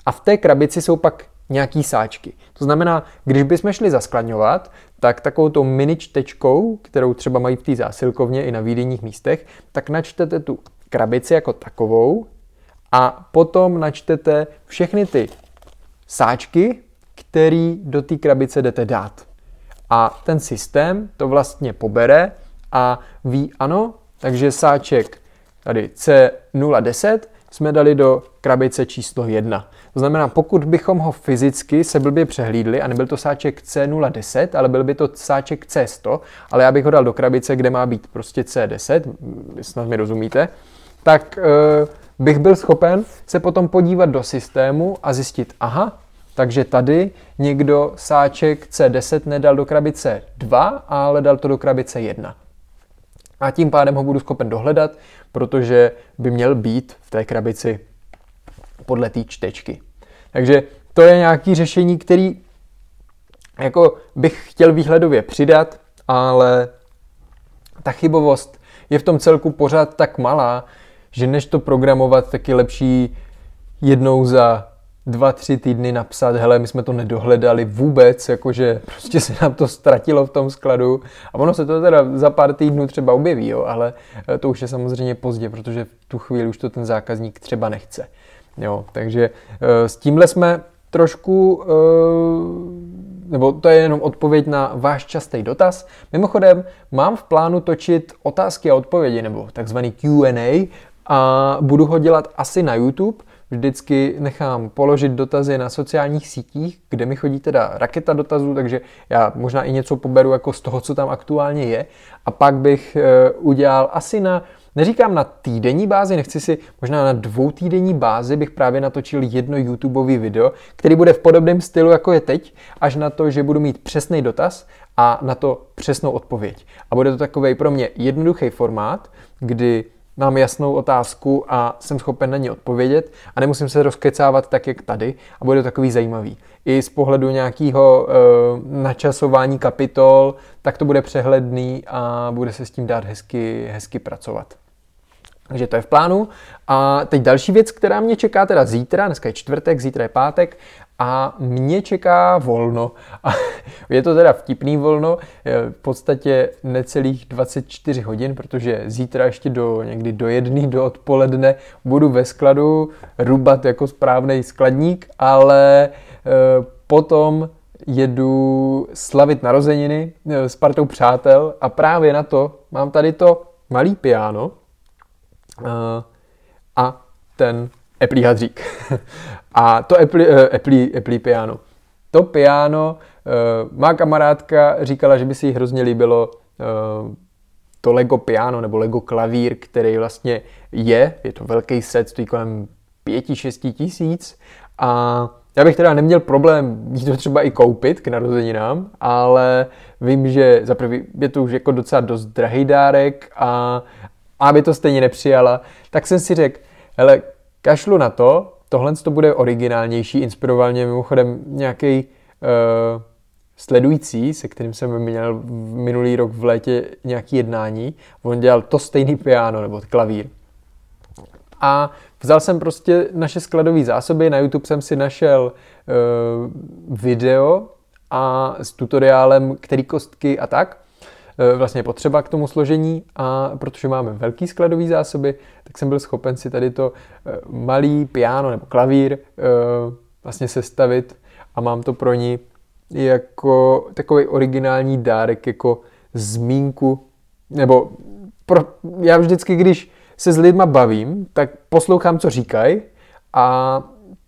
a v té krabici jsou pak nějaký sáčky. To znamená, když bychom šli zaskladňovat, tak takovou tou mini čtečkou, kterou třeba mají v té zásilkovně i na výdejních místech, tak načtete tu krabici jako takovou a potom načtete všechny ty sáčky, který do té krabice jdete dát. A ten systém to vlastně pobere a ví ano, takže sáček tady C010 jsme dali do krabice číslo 1. To znamená, pokud bychom ho fyzicky se blbě přehlídli a nebyl to sáček C010, ale byl by to sáček C100, ale já bych ho dal do krabice, kde má být prostě C10, snad mi rozumíte, tak e, bych byl schopen se potom podívat do systému a zjistit, aha, takže tady někdo sáček C10 nedal do krabice 2, ale dal to do krabice 1. A tím pádem ho budu schopen dohledat, protože by měl být v té krabici podle té čtečky. Takže to je nějaký řešení, který jako bych chtěl výhledově přidat, ale ta chybovost je v tom celku pořád tak malá, že než to programovat, tak je lepší jednou za dva, tři týdny napsat, hele, my jsme to nedohledali vůbec, jakože prostě se nám to ztratilo v tom skladu a ono se to teda za pár týdnů třeba objeví, jo, ale eh, to už je samozřejmě pozdě, protože v tu chvíli už to ten zákazník třeba nechce. Jo, takže eh, s tímhle jsme trošku, eh, nebo to je jenom odpověď na váš častý dotaz. Mimochodem, mám v plánu točit otázky a odpovědi, nebo takzvaný Q&A a budu ho dělat asi na YouTube, vždycky nechám položit dotazy na sociálních sítích, kde mi chodí teda raketa dotazů, takže já možná i něco poberu jako z toho, co tam aktuálně je. A pak bych e, udělal asi na, neříkám na týdenní bázi, nechci si, možná na dvou týdenní bázi bych právě natočil jedno YouTubeový video, který bude v podobném stylu, jako je teď, až na to, že budu mít přesný dotaz a na to přesnou odpověď. A bude to takový pro mě jednoduchý formát, kdy mám jasnou otázku a jsem schopen na ní odpovědět a nemusím se rozkecávat tak, jak tady a bude to takový zajímavý. I z pohledu nějakého e, načasování kapitol, tak to bude přehledný a bude se s tím dát hezky, hezky pracovat. Takže to je v plánu. A teď další věc, která mě čeká teda zítra, dneska je čtvrtek, zítra je pátek a mě čeká volno. A je to teda vtipný volno, v podstatě necelých 24 hodin, protože zítra ještě do někdy do jedné do odpoledne budu ve skladu rubat jako správný skladník, ale e, potom jedu slavit narozeniny e, s partou přátel a právě na to mám tady to malý piano e, a ten Apple hadřík. A to Apple, uh, Apple, Apple piano. To piano, uh, má kamarádka říkala, že by si jí hrozně líbilo uh, to Lego piano nebo Lego klavír, který vlastně je, je to velký set, stojí kolem 5-6 tisíc a já bych teda neměl problém jí to třeba i koupit k narozeninám, ale vím, že za prvý je to už jako docela dost drahý dárek a aby to stejně nepřijala, tak jsem si řekl, hele, kašlu na to, tohle to bude originálnější, inspiroval mě mimochodem nějaký uh, sledující, se kterým jsem měl minulý rok v létě nějaký jednání. On dělal to stejný piano nebo klavír. A vzal jsem prostě naše skladové zásoby, na YouTube jsem si našel uh, video a s tutoriálem, který kostky a tak. Eh, vlastně potřeba k tomu složení a protože máme velký skladový zásoby, tak jsem byl schopen si tady to eh, malý piano nebo klavír eh, vlastně sestavit a mám to pro ní jako takový originální dárek, jako zmínku, nebo pro, já vždycky, když se s lidma bavím, tak poslouchám, co říkají a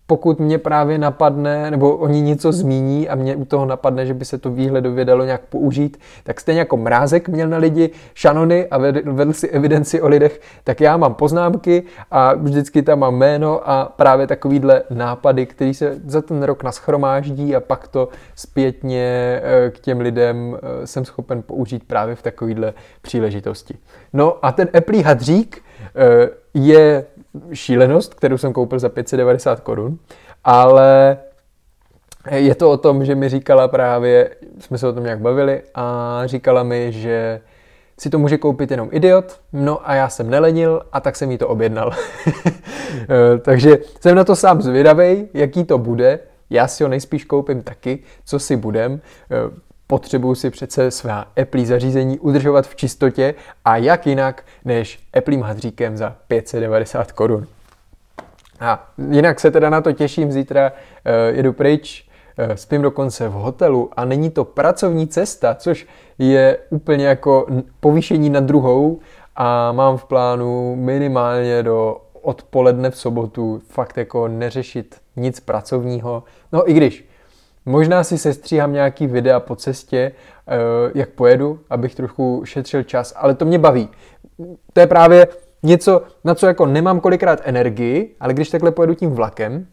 pokud mě právě napadne, nebo oni něco zmíní a mě u toho napadne, že by se to výhledově dalo nějak použít, tak stejně jako Mrázek měl na lidi šanony a vedl si evidenci o lidech, tak já mám poznámky a vždycky tam mám jméno a právě takovýhle nápady, který se za ten rok naschromáždí a pak to zpětně eh, k těm lidem eh, jsem schopen použít právě v takovýhle příležitosti. No a ten Apple hadřík eh, je šílenost, kterou jsem koupil za 590 korun, ale je to o tom, že mi říkala právě, jsme se o tom nějak bavili a říkala mi, že si to může koupit jenom idiot, no a já jsem nelenil a tak jsem jí to objednal. Takže jsem na to sám zvědavej, jaký to bude. Já si ho nejspíš koupím taky, co si budem potřebuju si přece svá Apple zařízení udržovat v čistotě a jak jinak než Apple hadříkem za 590 korun. A jinak se teda na to těším, zítra uh, jedu pryč, uh, spím dokonce v hotelu a není to pracovní cesta, což je úplně jako povýšení na druhou a mám v plánu minimálně do odpoledne v sobotu fakt jako neřešit nic pracovního. No i když Možná si sestříhám nějaký videa po cestě, eh, jak pojedu, abych trochu šetřil čas, ale to mě baví. To je právě něco, na co jako nemám kolikrát energii, ale když takhle pojedu tím vlakem,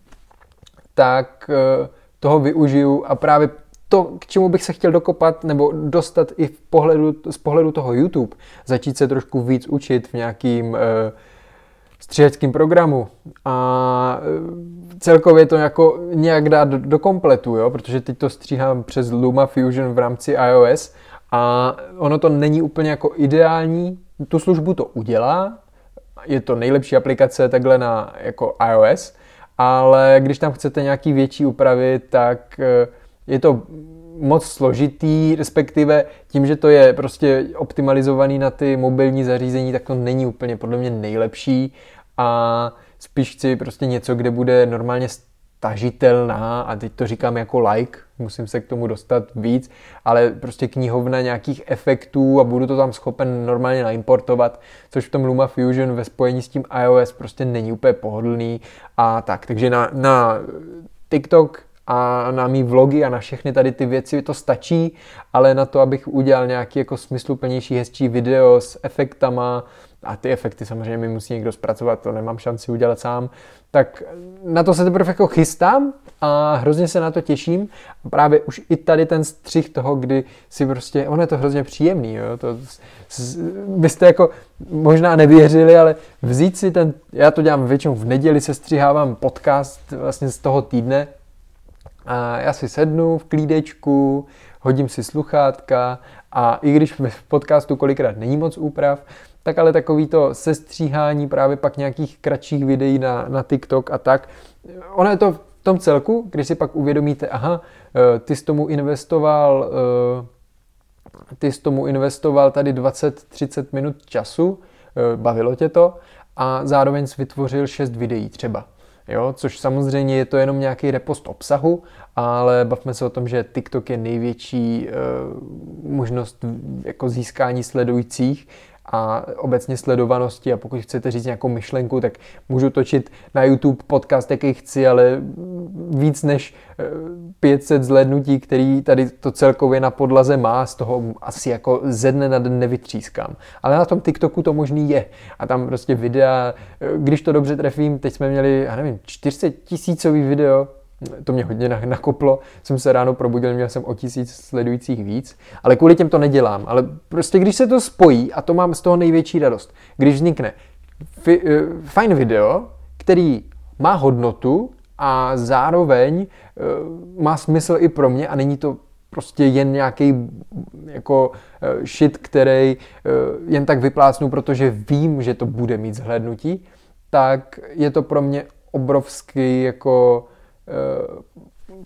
tak eh, toho využiju a právě to, k čemu bych se chtěl dokopat nebo dostat i v pohledu, z pohledu toho YouTube, začít se trošku víc učit v nějakým stříhačském programu a e, celkově to jako nějak dát do, do kompletu, jo? protože teď to stříhám přes Luma Fusion v rámci iOS a ono to není úplně jako ideální, tu službu to udělá, je to nejlepší aplikace takhle na jako iOS, ale když tam chcete nějaký větší úpravy, tak e, je to moc složitý, respektive tím, že to je prostě optimalizovaný na ty mobilní zařízení, tak to není úplně podle mě nejlepší a spíš chci prostě něco, kde bude normálně stažitelná a teď to říkám jako like, musím se k tomu dostat víc, ale prostě knihovna nějakých efektů a budu to tam schopen normálně naimportovat, což v tom Luma Fusion ve spojení s tím iOS prostě není úplně pohodlný a tak. Takže na, na TikTok a na mý vlogy a na všechny tady ty věci to stačí, ale na to, abych udělal nějaký jako smysluplnější, hezčí video s efektama, a ty efekty samozřejmě mi musí někdo zpracovat, to nemám šanci udělat sám, tak na to se teprve jako chystám a hrozně se na to těším. Právě už i tady ten střih toho, kdy si prostě, ono je to hrozně příjemný, jo? To, byste jako možná nevěřili, ale vzít si ten, já to dělám většinou v neděli, se střihávám podcast vlastně z toho týdne a já si sednu v klídečku, hodím si sluchátka a i když v podcastu kolikrát není moc úprav, tak ale takový to sestříhání právě pak nějakých kratších videí na, na TikTok a tak. Ono je to v tom celku, když si pak uvědomíte, aha, eh, ty jsi tomu investoval, eh, ty jsi tomu investoval tady 20-30 minut času, eh, bavilo tě to a zároveň jsi vytvořil 6 videí třeba. Jo, což samozřejmě je to jenom nějaký repost obsahu, ale bavme se o tom, že TikTok je největší e, možnost jako získání sledujících a obecně sledovanosti a pokud chcete říct nějakou myšlenku, tak můžu točit na YouTube podcast, jaký chci, ale víc než 500 eh, zhlednutí, který tady to celkově na podlaze má, z toho asi jako ze dne na den nevytřískám. Ale na tom TikToku to možný je. A tam prostě videa, eh, když to dobře trefím, teď jsme měli, já nevím, 400 tisícový video, to mě hodně nakoplo, jsem se ráno probudil, měl jsem o tisíc sledujících víc, ale kvůli těm to nedělám. Ale prostě když se to spojí, a to mám z toho největší radost, když vznikne fi, uh, fajn video, který má hodnotu a zároveň uh, má smysl i pro mě a není to prostě jen nějaký jako uh, shit, který jen tak vyplácnu, protože vím, že to bude mít zhlédnutí, tak je to pro mě obrovský jako Eh,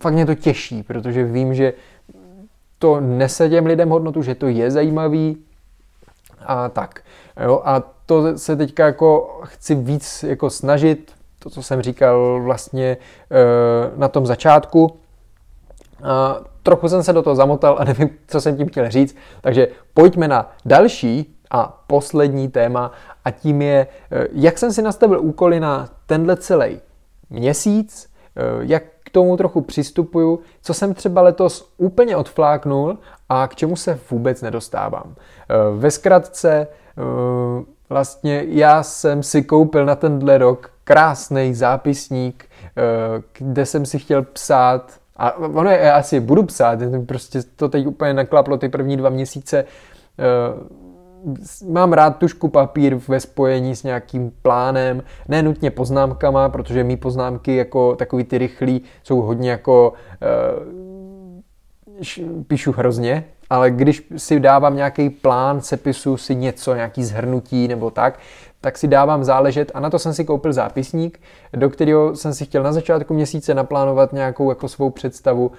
fakt mě to těší, protože vím, že to nese těm lidem hodnotu, že to je zajímavý a tak. Jo? A to se teďka jako chci víc jako snažit, to, co jsem říkal vlastně eh, na tom začátku. A trochu jsem se do toho zamotal a nevím, co jsem tím chtěl říct, takže pojďme na další a poslední téma a tím je, eh, jak jsem si nastavil úkoly na tenhle celý měsíc jak k tomu trochu přistupuju, co jsem třeba letos úplně odfláknul a k čemu se vůbec nedostávám. Ve zkratce, vlastně já jsem si koupil na tenhle rok krásný zápisník, kde jsem si chtěl psát a ono je, já asi budu psát, prostě to teď úplně naklaplo ty první dva měsíce. Mám rád tušku papír ve spojení s nějakým plánem, ne nutně poznámkama, protože mý poznámky jako takový ty rychlý jsou hodně jako uh, píšu hrozně, ale když si dávám nějaký plán, sepisu si něco, nějaký zhrnutí nebo tak, tak si dávám záležet a na to jsem si koupil zápisník, do kterého jsem si chtěl na začátku měsíce naplánovat nějakou jako svou představu.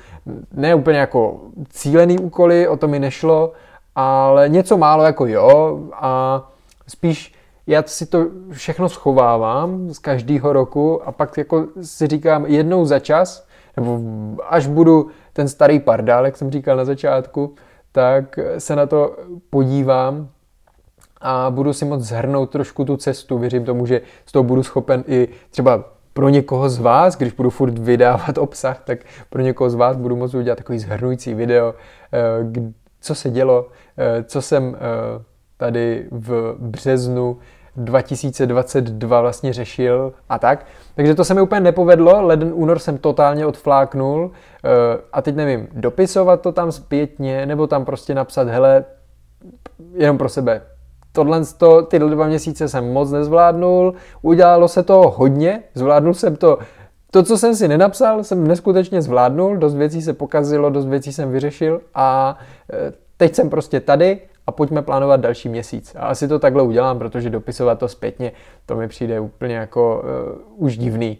Ne úplně jako cílený úkoly, o to mi nešlo, ale něco málo jako jo a spíš já si to všechno schovávám z každého roku a pak jako si říkám jednou za čas, nebo až budu ten starý pardál, jak jsem říkal na začátku, tak se na to podívám a budu si moct zhrnout trošku tu cestu. Věřím tomu, že z toho budu schopen i třeba pro někoho z vás, když budu furt vydávat obsah, tak pro někoho z vás budu moct udělat takový zhrnující video, eh, co se dělo, eh, co jsem eh, tady v březnu 2022 vlastně řešil a tak. Takže to se mi úplně nepovedlo, leden, únor jsem totálně odfláknul a teď nevím, dopisovat to tam zpětně, nebo tam prostě napsat, hele, jenom pro sebe, tohle, to, tyhle dva měsíce jsem moc nezvládnul, udělalo se to hodně, zvládnul jsem to, to, co jsem si nenapsal, jsem neskutečně zvládnul, dost věcí se pokazilo, dost věcí jsem vyřešil a e, teď jsem prostě tady a pojďme plánovat další měsíc. A asi to takhle udělám, protože dopisovat to zpětně, to mi přijde úplně jako uh, už divný.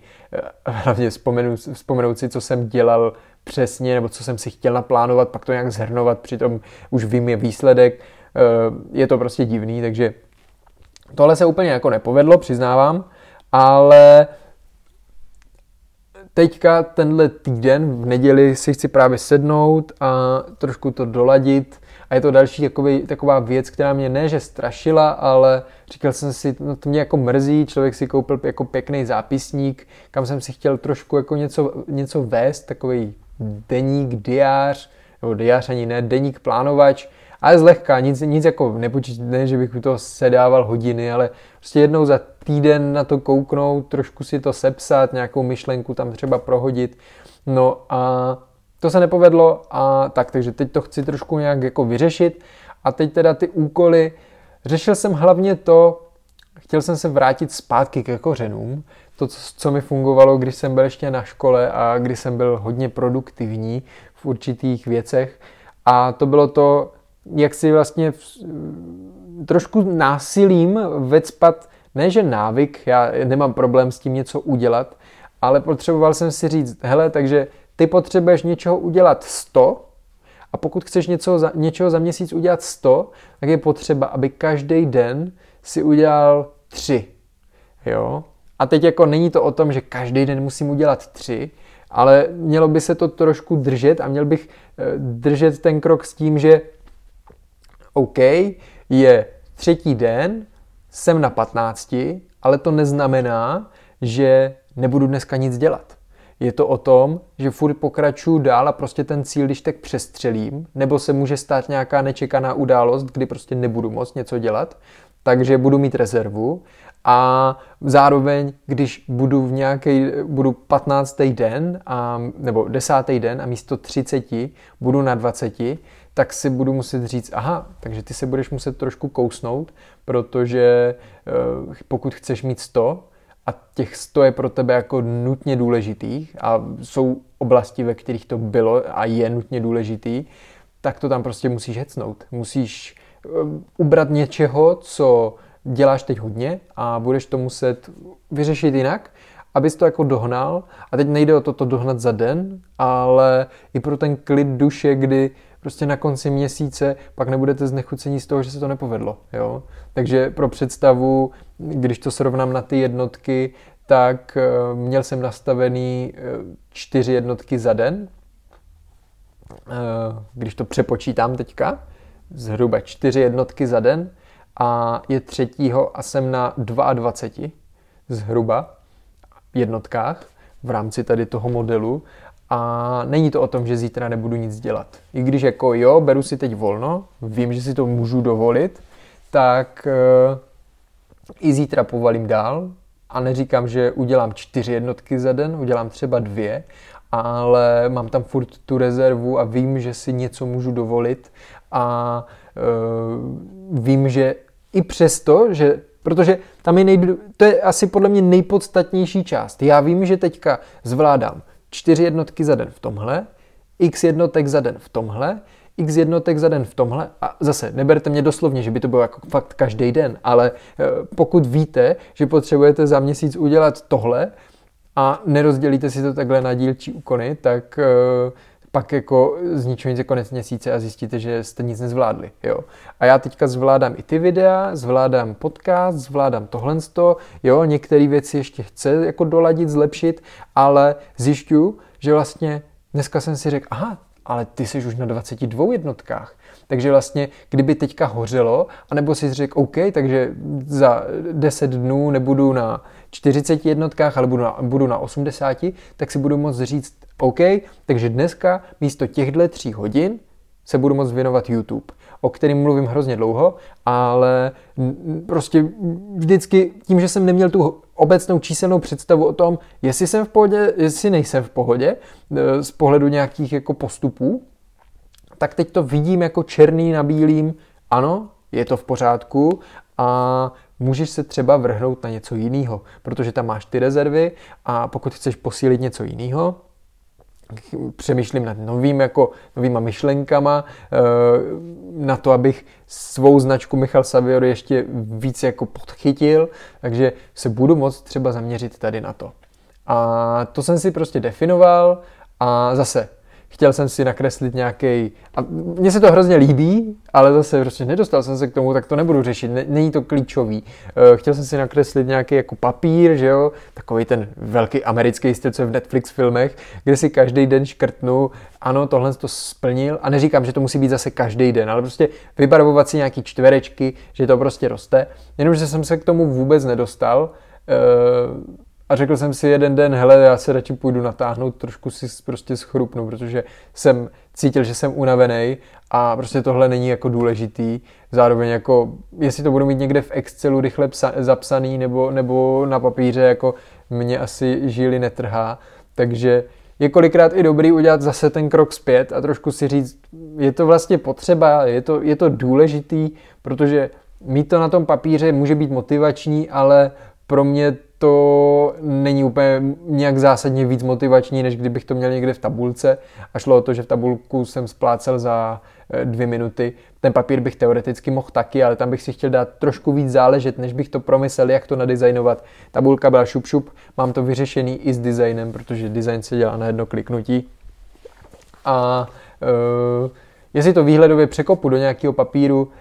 Uh, hlavně vzpomenu, vzpomenout si, co jsem dělal přesně, nebo co jsem si chtěl naplánovat, pak to nějak zhrnovat, přitom už vím je výsledek. Eh, je to prostě divný, takže tohle se úplně jako nepovedlo, přiznávám, ale teďka tenhle týden v neděli si chci právě sednout a trošku to doladit. A je to další takový, taková věc, která mě ne, že strašila, ale říkal jsem si, no to mě jako mrzí, člověk si koupil jako pěkný zápisník, kam jsem si chtěl trošku jako něco, něco vést, takový deník, diář, nebo diář ani ne, deník plánovač, ale zlehka, nic, nic jako nepočít, ne, že bych u toho sedával hodiny, ale prostě jednou za týden na to kouknout, trošku si to sepsat, nějakou myšlenku tam třeba prohodit. No a to se nepovedlo a tak, takže teď to chci trošku nějak jako vyřešit. A teď teda ty úkoly, řešil jsem hlavně to, chtěl jsem se vrátit zpátky ke kořenům, to, co mi fungovalo, když jsem byl ještě na škole a když jsem byl hodně produktivní v určitých věcech. A to bylo to, jak si vlastně trošku násilím vecpat, ne že návyk, já nemám problém s tím něco udělat, ale potřeboval jsem si říct, hele, takže ty potřebuješ něčeho udělat 100 a pokud chceš něco za, něčeho za měsíc udělat 100, tak je potřeba, aby každý den si udělal 3. Jo? A teď jako není to o tom, že každý den musím udělat 3, ale mělo by se to trošku držet a měl bych eh, držet ten krok s tím, že OK, je třetí den, jsem na 15, ale to neznamená, že nebudu dneska nic dělat. Je to o tom, že furt pokračuju dál a prostě ten cíl, když tak přestřelím, nebo se může stát nějaká nečekaná událost, kdy prostě nebudu moc něco dělat, takže budu mít rezervu a zároveň, když budu v nějaký, budu 15. den a, nebo 10. den a místo 30 budu na 20, tak si budu muset říct, aha, takže ty se budeš muset trošku kousnout, protože uh, pokud chceš mít 100 a těch 100 je pro tebe jako nutně důležitých a jsou oblasti, ve kterých to bylo a je nutně důležitý, tak to tam prostě musíš hecnout. Musíš uh, ubrat něčeho, co děláš teď hodně a budeš to muset vyřešit jinak, abys to jako dohnal. A teď nejde o to, to dohnat za den, ale i pro ten klid duše, kdy prostě na konci měsíce pak nebudete znechucení z toho, že se to nepovedlo. Jo? Takže pro představu, když to srovnám na ty jednotky, tak eh, měl jsem nastavený eh, čtyři jednotky za den. Eh, když to přepočítám teďka, zhruba čtyři jednotky za den a je třetího a jsem na 22 zhruba jednotkách, v rámci tady toho modelu a není to o tom, že zítra nebudu nic dělat. I když jako jo, beru si teď volno, vím, že si to můžu dovolit, tak uh, i zítra povalím dál a neříkám, že udělám čtyři jednotky za den, udělám třeba dvě, ale mám tam furt tu rezervu a vím, že si něco můžu dovolit a uh, vím, že i přesto, že protože tam je nejdu, to je asi podle mě nejpodstatnější část. Já vím, že teďka zvládám čtyři jednotky za den v tomhle, x jednotek za den v tomhle, x jednotek za den v tomhle. A zase neberte mě doslovně, že by to bylo jako fakt každý den, ale eh, pokud víte, že potřebujete za měsíc udělat tohle a nerozdělíte si to takhle na dílčí úkony, tak eh, pak jako z ničeho nic konec měsíce a zjistíte, že jste nic nezvládli. Jo. A já teďka zvládám i ty videa, zvládám podcast, zvládám tohle, jo, některé věci ještě chce jako doladit, zlepšit, ale zjišťuju, že vlastně dneska jsem si řekl, aha, ale ty jsi už na 22 jednotkách. Takže vlastně, kdyby teďka hořelo, anebo si řekl, OK, takže za 10 dnů nebudu na 40 jednotkách, ale budu na, budu na 80, tak si budu moct říct, OK, takže dneska místo těchto tří hodin se budu moct věnovat YouTube, o kterým mluvím hrozně dlouho, ale prostě vždycky tím, že jsem neměl tu obecnou číselnou představu o tom, jestli jsem v pohodě, jestli nejsem v pohodě, e, z pohledu nějakých jako postupů, tak teď to vidím jako černý na bílým, ano, je to v pořádku a můžeš se třeba vrhnout na něco jiného, protože tam máš ty rezervy a pokud chceš posílit něco jiného, přemýšlím nad novým, jako, novýma myšlenkama, eh, na to, abych svou značku Michal Savior ještě víc jako podchytil, takže se budu moct třeba zaměřit tady na to. A to jsem si prostě definoval a zase chtěl jsem si nakreslit nějaký. A mně se to hrozně líbí, ale zase prostě nedostal jsem se k tomu, tak to nebudu řešit, není to klíčový. Eh, chtěl jsem si nakreslit nějaký jako papír, že jo, takový ten velký americký styl, co je v Netflix filmech, kde si každý den škrtnu, ano, tohle to splnil a neříkám, že to musí být zase každý den, ale prostě vybarvovat si nějaký čtverečky, že to prostě roste, jenomže jsem se k tomu vůbec nedostal. Uh, a řekl jsem si jeden den, hele, já se radši půjdu natáhnout, trošku si prostě schrupnu, protože jsem cítil, že jsem unavený a prostě tohle není jako důležitý. Zároveň jako, jestli to budu mít někde v Excelu rychle psa, zapsaný nebo, nebo na papíře, jako mě asi žíly netrhá. Takže je kolikrát i dobrý udělat zase ten krok zpět a trošku si říct, je to vlastně potřeba, je to, je to důležitý, protože mít to na tom papíře může být motivační, ale pro mě to není úplně nějak zásadně víc motivační, než kdybych to měl někde v tabulce a šlo o to, že v tabulku jsem splácel za eh, dvě minuty. Ten papír bych teoreticky mohl taky, ale tam bych si chtěl dát trošku víc záležet, než bych to promyslel, jak to nadizajnovat. Tabulka byla šup šup, mám to vyřešený i s designem, protože design se dělá na jedno kliknutí. A uh, jestli to výhledově překopu do nějakého papíru, uh,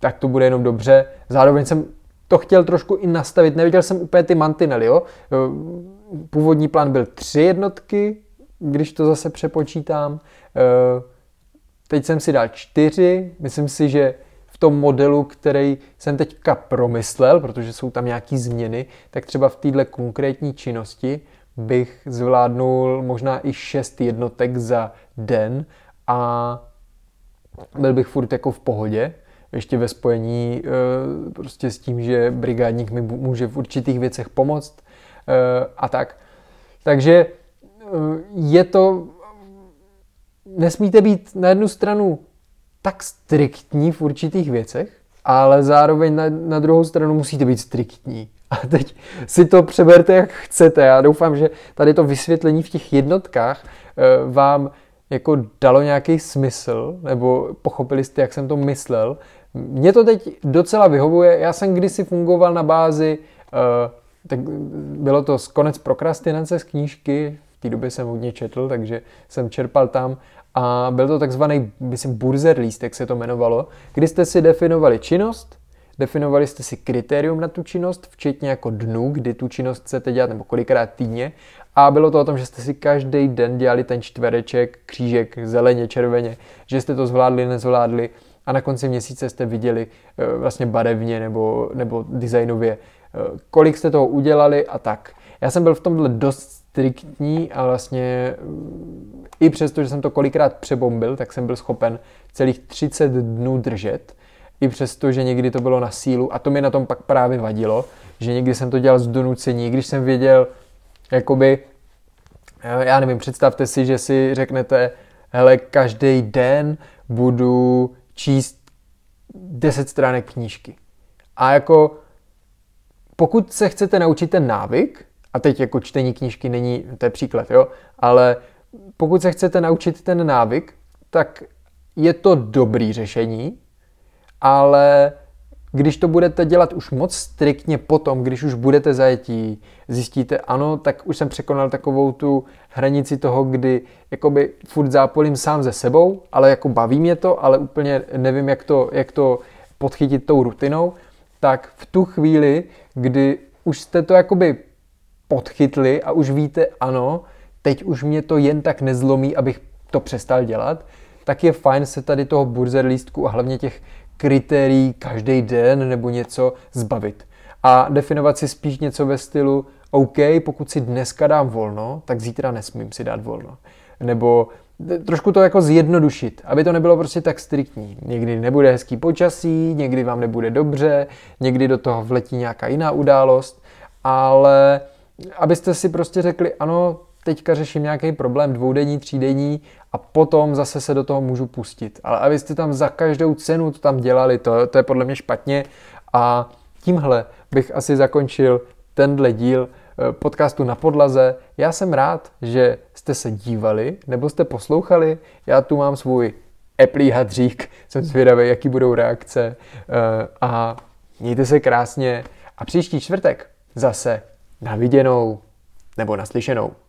tak to bude jenom dobře. Zároveň jsem to chtěl trošku i nastavit. Neviděl jsem úplně ty mantinely, jo. Původní plán byl tři jednotky, když to zase přepočítám. Teď jsem si dal čtyři. Myslím si, že v tom modelu, který jsem teďka promyslel, protože jsou tam nějaké změny, tak třeba v této konkrétní činnosti bych zvládnul možná i šest jednotek za den a byl bych furt jako v pohodě ještě ve spojení eh, prostě s tím, že brigádník mi může v určitých věcech pomoct eh, a tak. Takže eh, je to, nesmíte být na jednu stranu tak striktní v určitých věcech, ale zároveň na, na druhou stranu musíte být striktní. A teď si to přeberte, jak chcete. Já doufám, že tady to vysvětlení v těch jednotkách vám jako dalo nějaký smysl, nebo pochopili jste, jak jsem to myslel. Mně to teď docela vyhovuje. Já jsem kdysi fungoval na bázi, uh, tak bylo to konec prokrastinace z knížky, v té době jsem hodně četl, takže jsem čerpal tam a byl to takzvaný, myslím, burzer list, jak se to jmenovalo, kdy jste si definovali činnost, definovali jste si kritérium na tu činnost, včetně jako dnu, kdy tu činnost chcete dělat, nebo kolikrát týdně. A bylo to o tom, že jste si každý den dělali ten čtvereček, křížek, zeleně, červeně, že jste to zvládli, nezvládli a na konci měsíce jste viděli eh, vlastně barevně nebo, nebo designově, eh, kolik jste toho udělali a tak. Já jsem byl v tomhle dost striktní a vlastně i přesto, že jsem to kolikrát přebombil, tak jsem byl schopen celých 30 dnů držet. I přesto, že někdy to bylo na sílu a to mi na tom pak právě vadilo, že někdy jsem to dělal z donucení, když jsem věděl, jakoby, já nevím, představte si, že si řeknete, hele, každý den budu číst 10 stránek knížky. A jako, pokud se chcete naučit ten návyk, a teď jako čtení knížky není, to je příklad, jo, ale pokud se chcete naučit ten návyk, tak je to dobrý řešení, ale když to budete dělat už moc striktně potom, když už budete zajetí, zjistíte, ano, tak už jsem překonal takovou tu hranici toho, kdy jakoby furt zápolím sám ze sebou, ale jako baví mě to, ale úplně nevím, jak to, jak to podchytit tou rutinou, tak v tu chvíli, kdy už jste to jakoby podchytli a už víte, ano, teď už mě to jen tak nezlomí, abych to přestal dělat, tak je fajn se tady toho burzer lístku a hlavně těch kritérií každý den nebo něco zbavit. A definovat si spíš něco ve stylu, OK, pokud si dneska dám volno, tak zítra nesmím si dát volno. Nebo trošku to jako zjednodušit, aby to nebylo prostě tak striktní. Někdy nebude hezký počasí, někdy vám nebude dobře, někdy do toho vletí nějaká jiná událost, ale abyste si prostě řekli, ano, teďka řeším nějaký problém dvoudenní, třídenní a potom zase se do toho můžu pustit. Ale abyste tam za každou cenu to tam dělali, to, to je podle mě špatně a tímhle bych asi zakončil tenhle díl eh, podcastu na podlaze. Já jsem rád, že jste se dívali nebo jste poslouchali. Já tu mám svůj Apple hadřík, jsem zvědavý, jaký budou reakce eh, a mějte se krásně a příští čtvrtek zase na viděnou nebo naslyšenou.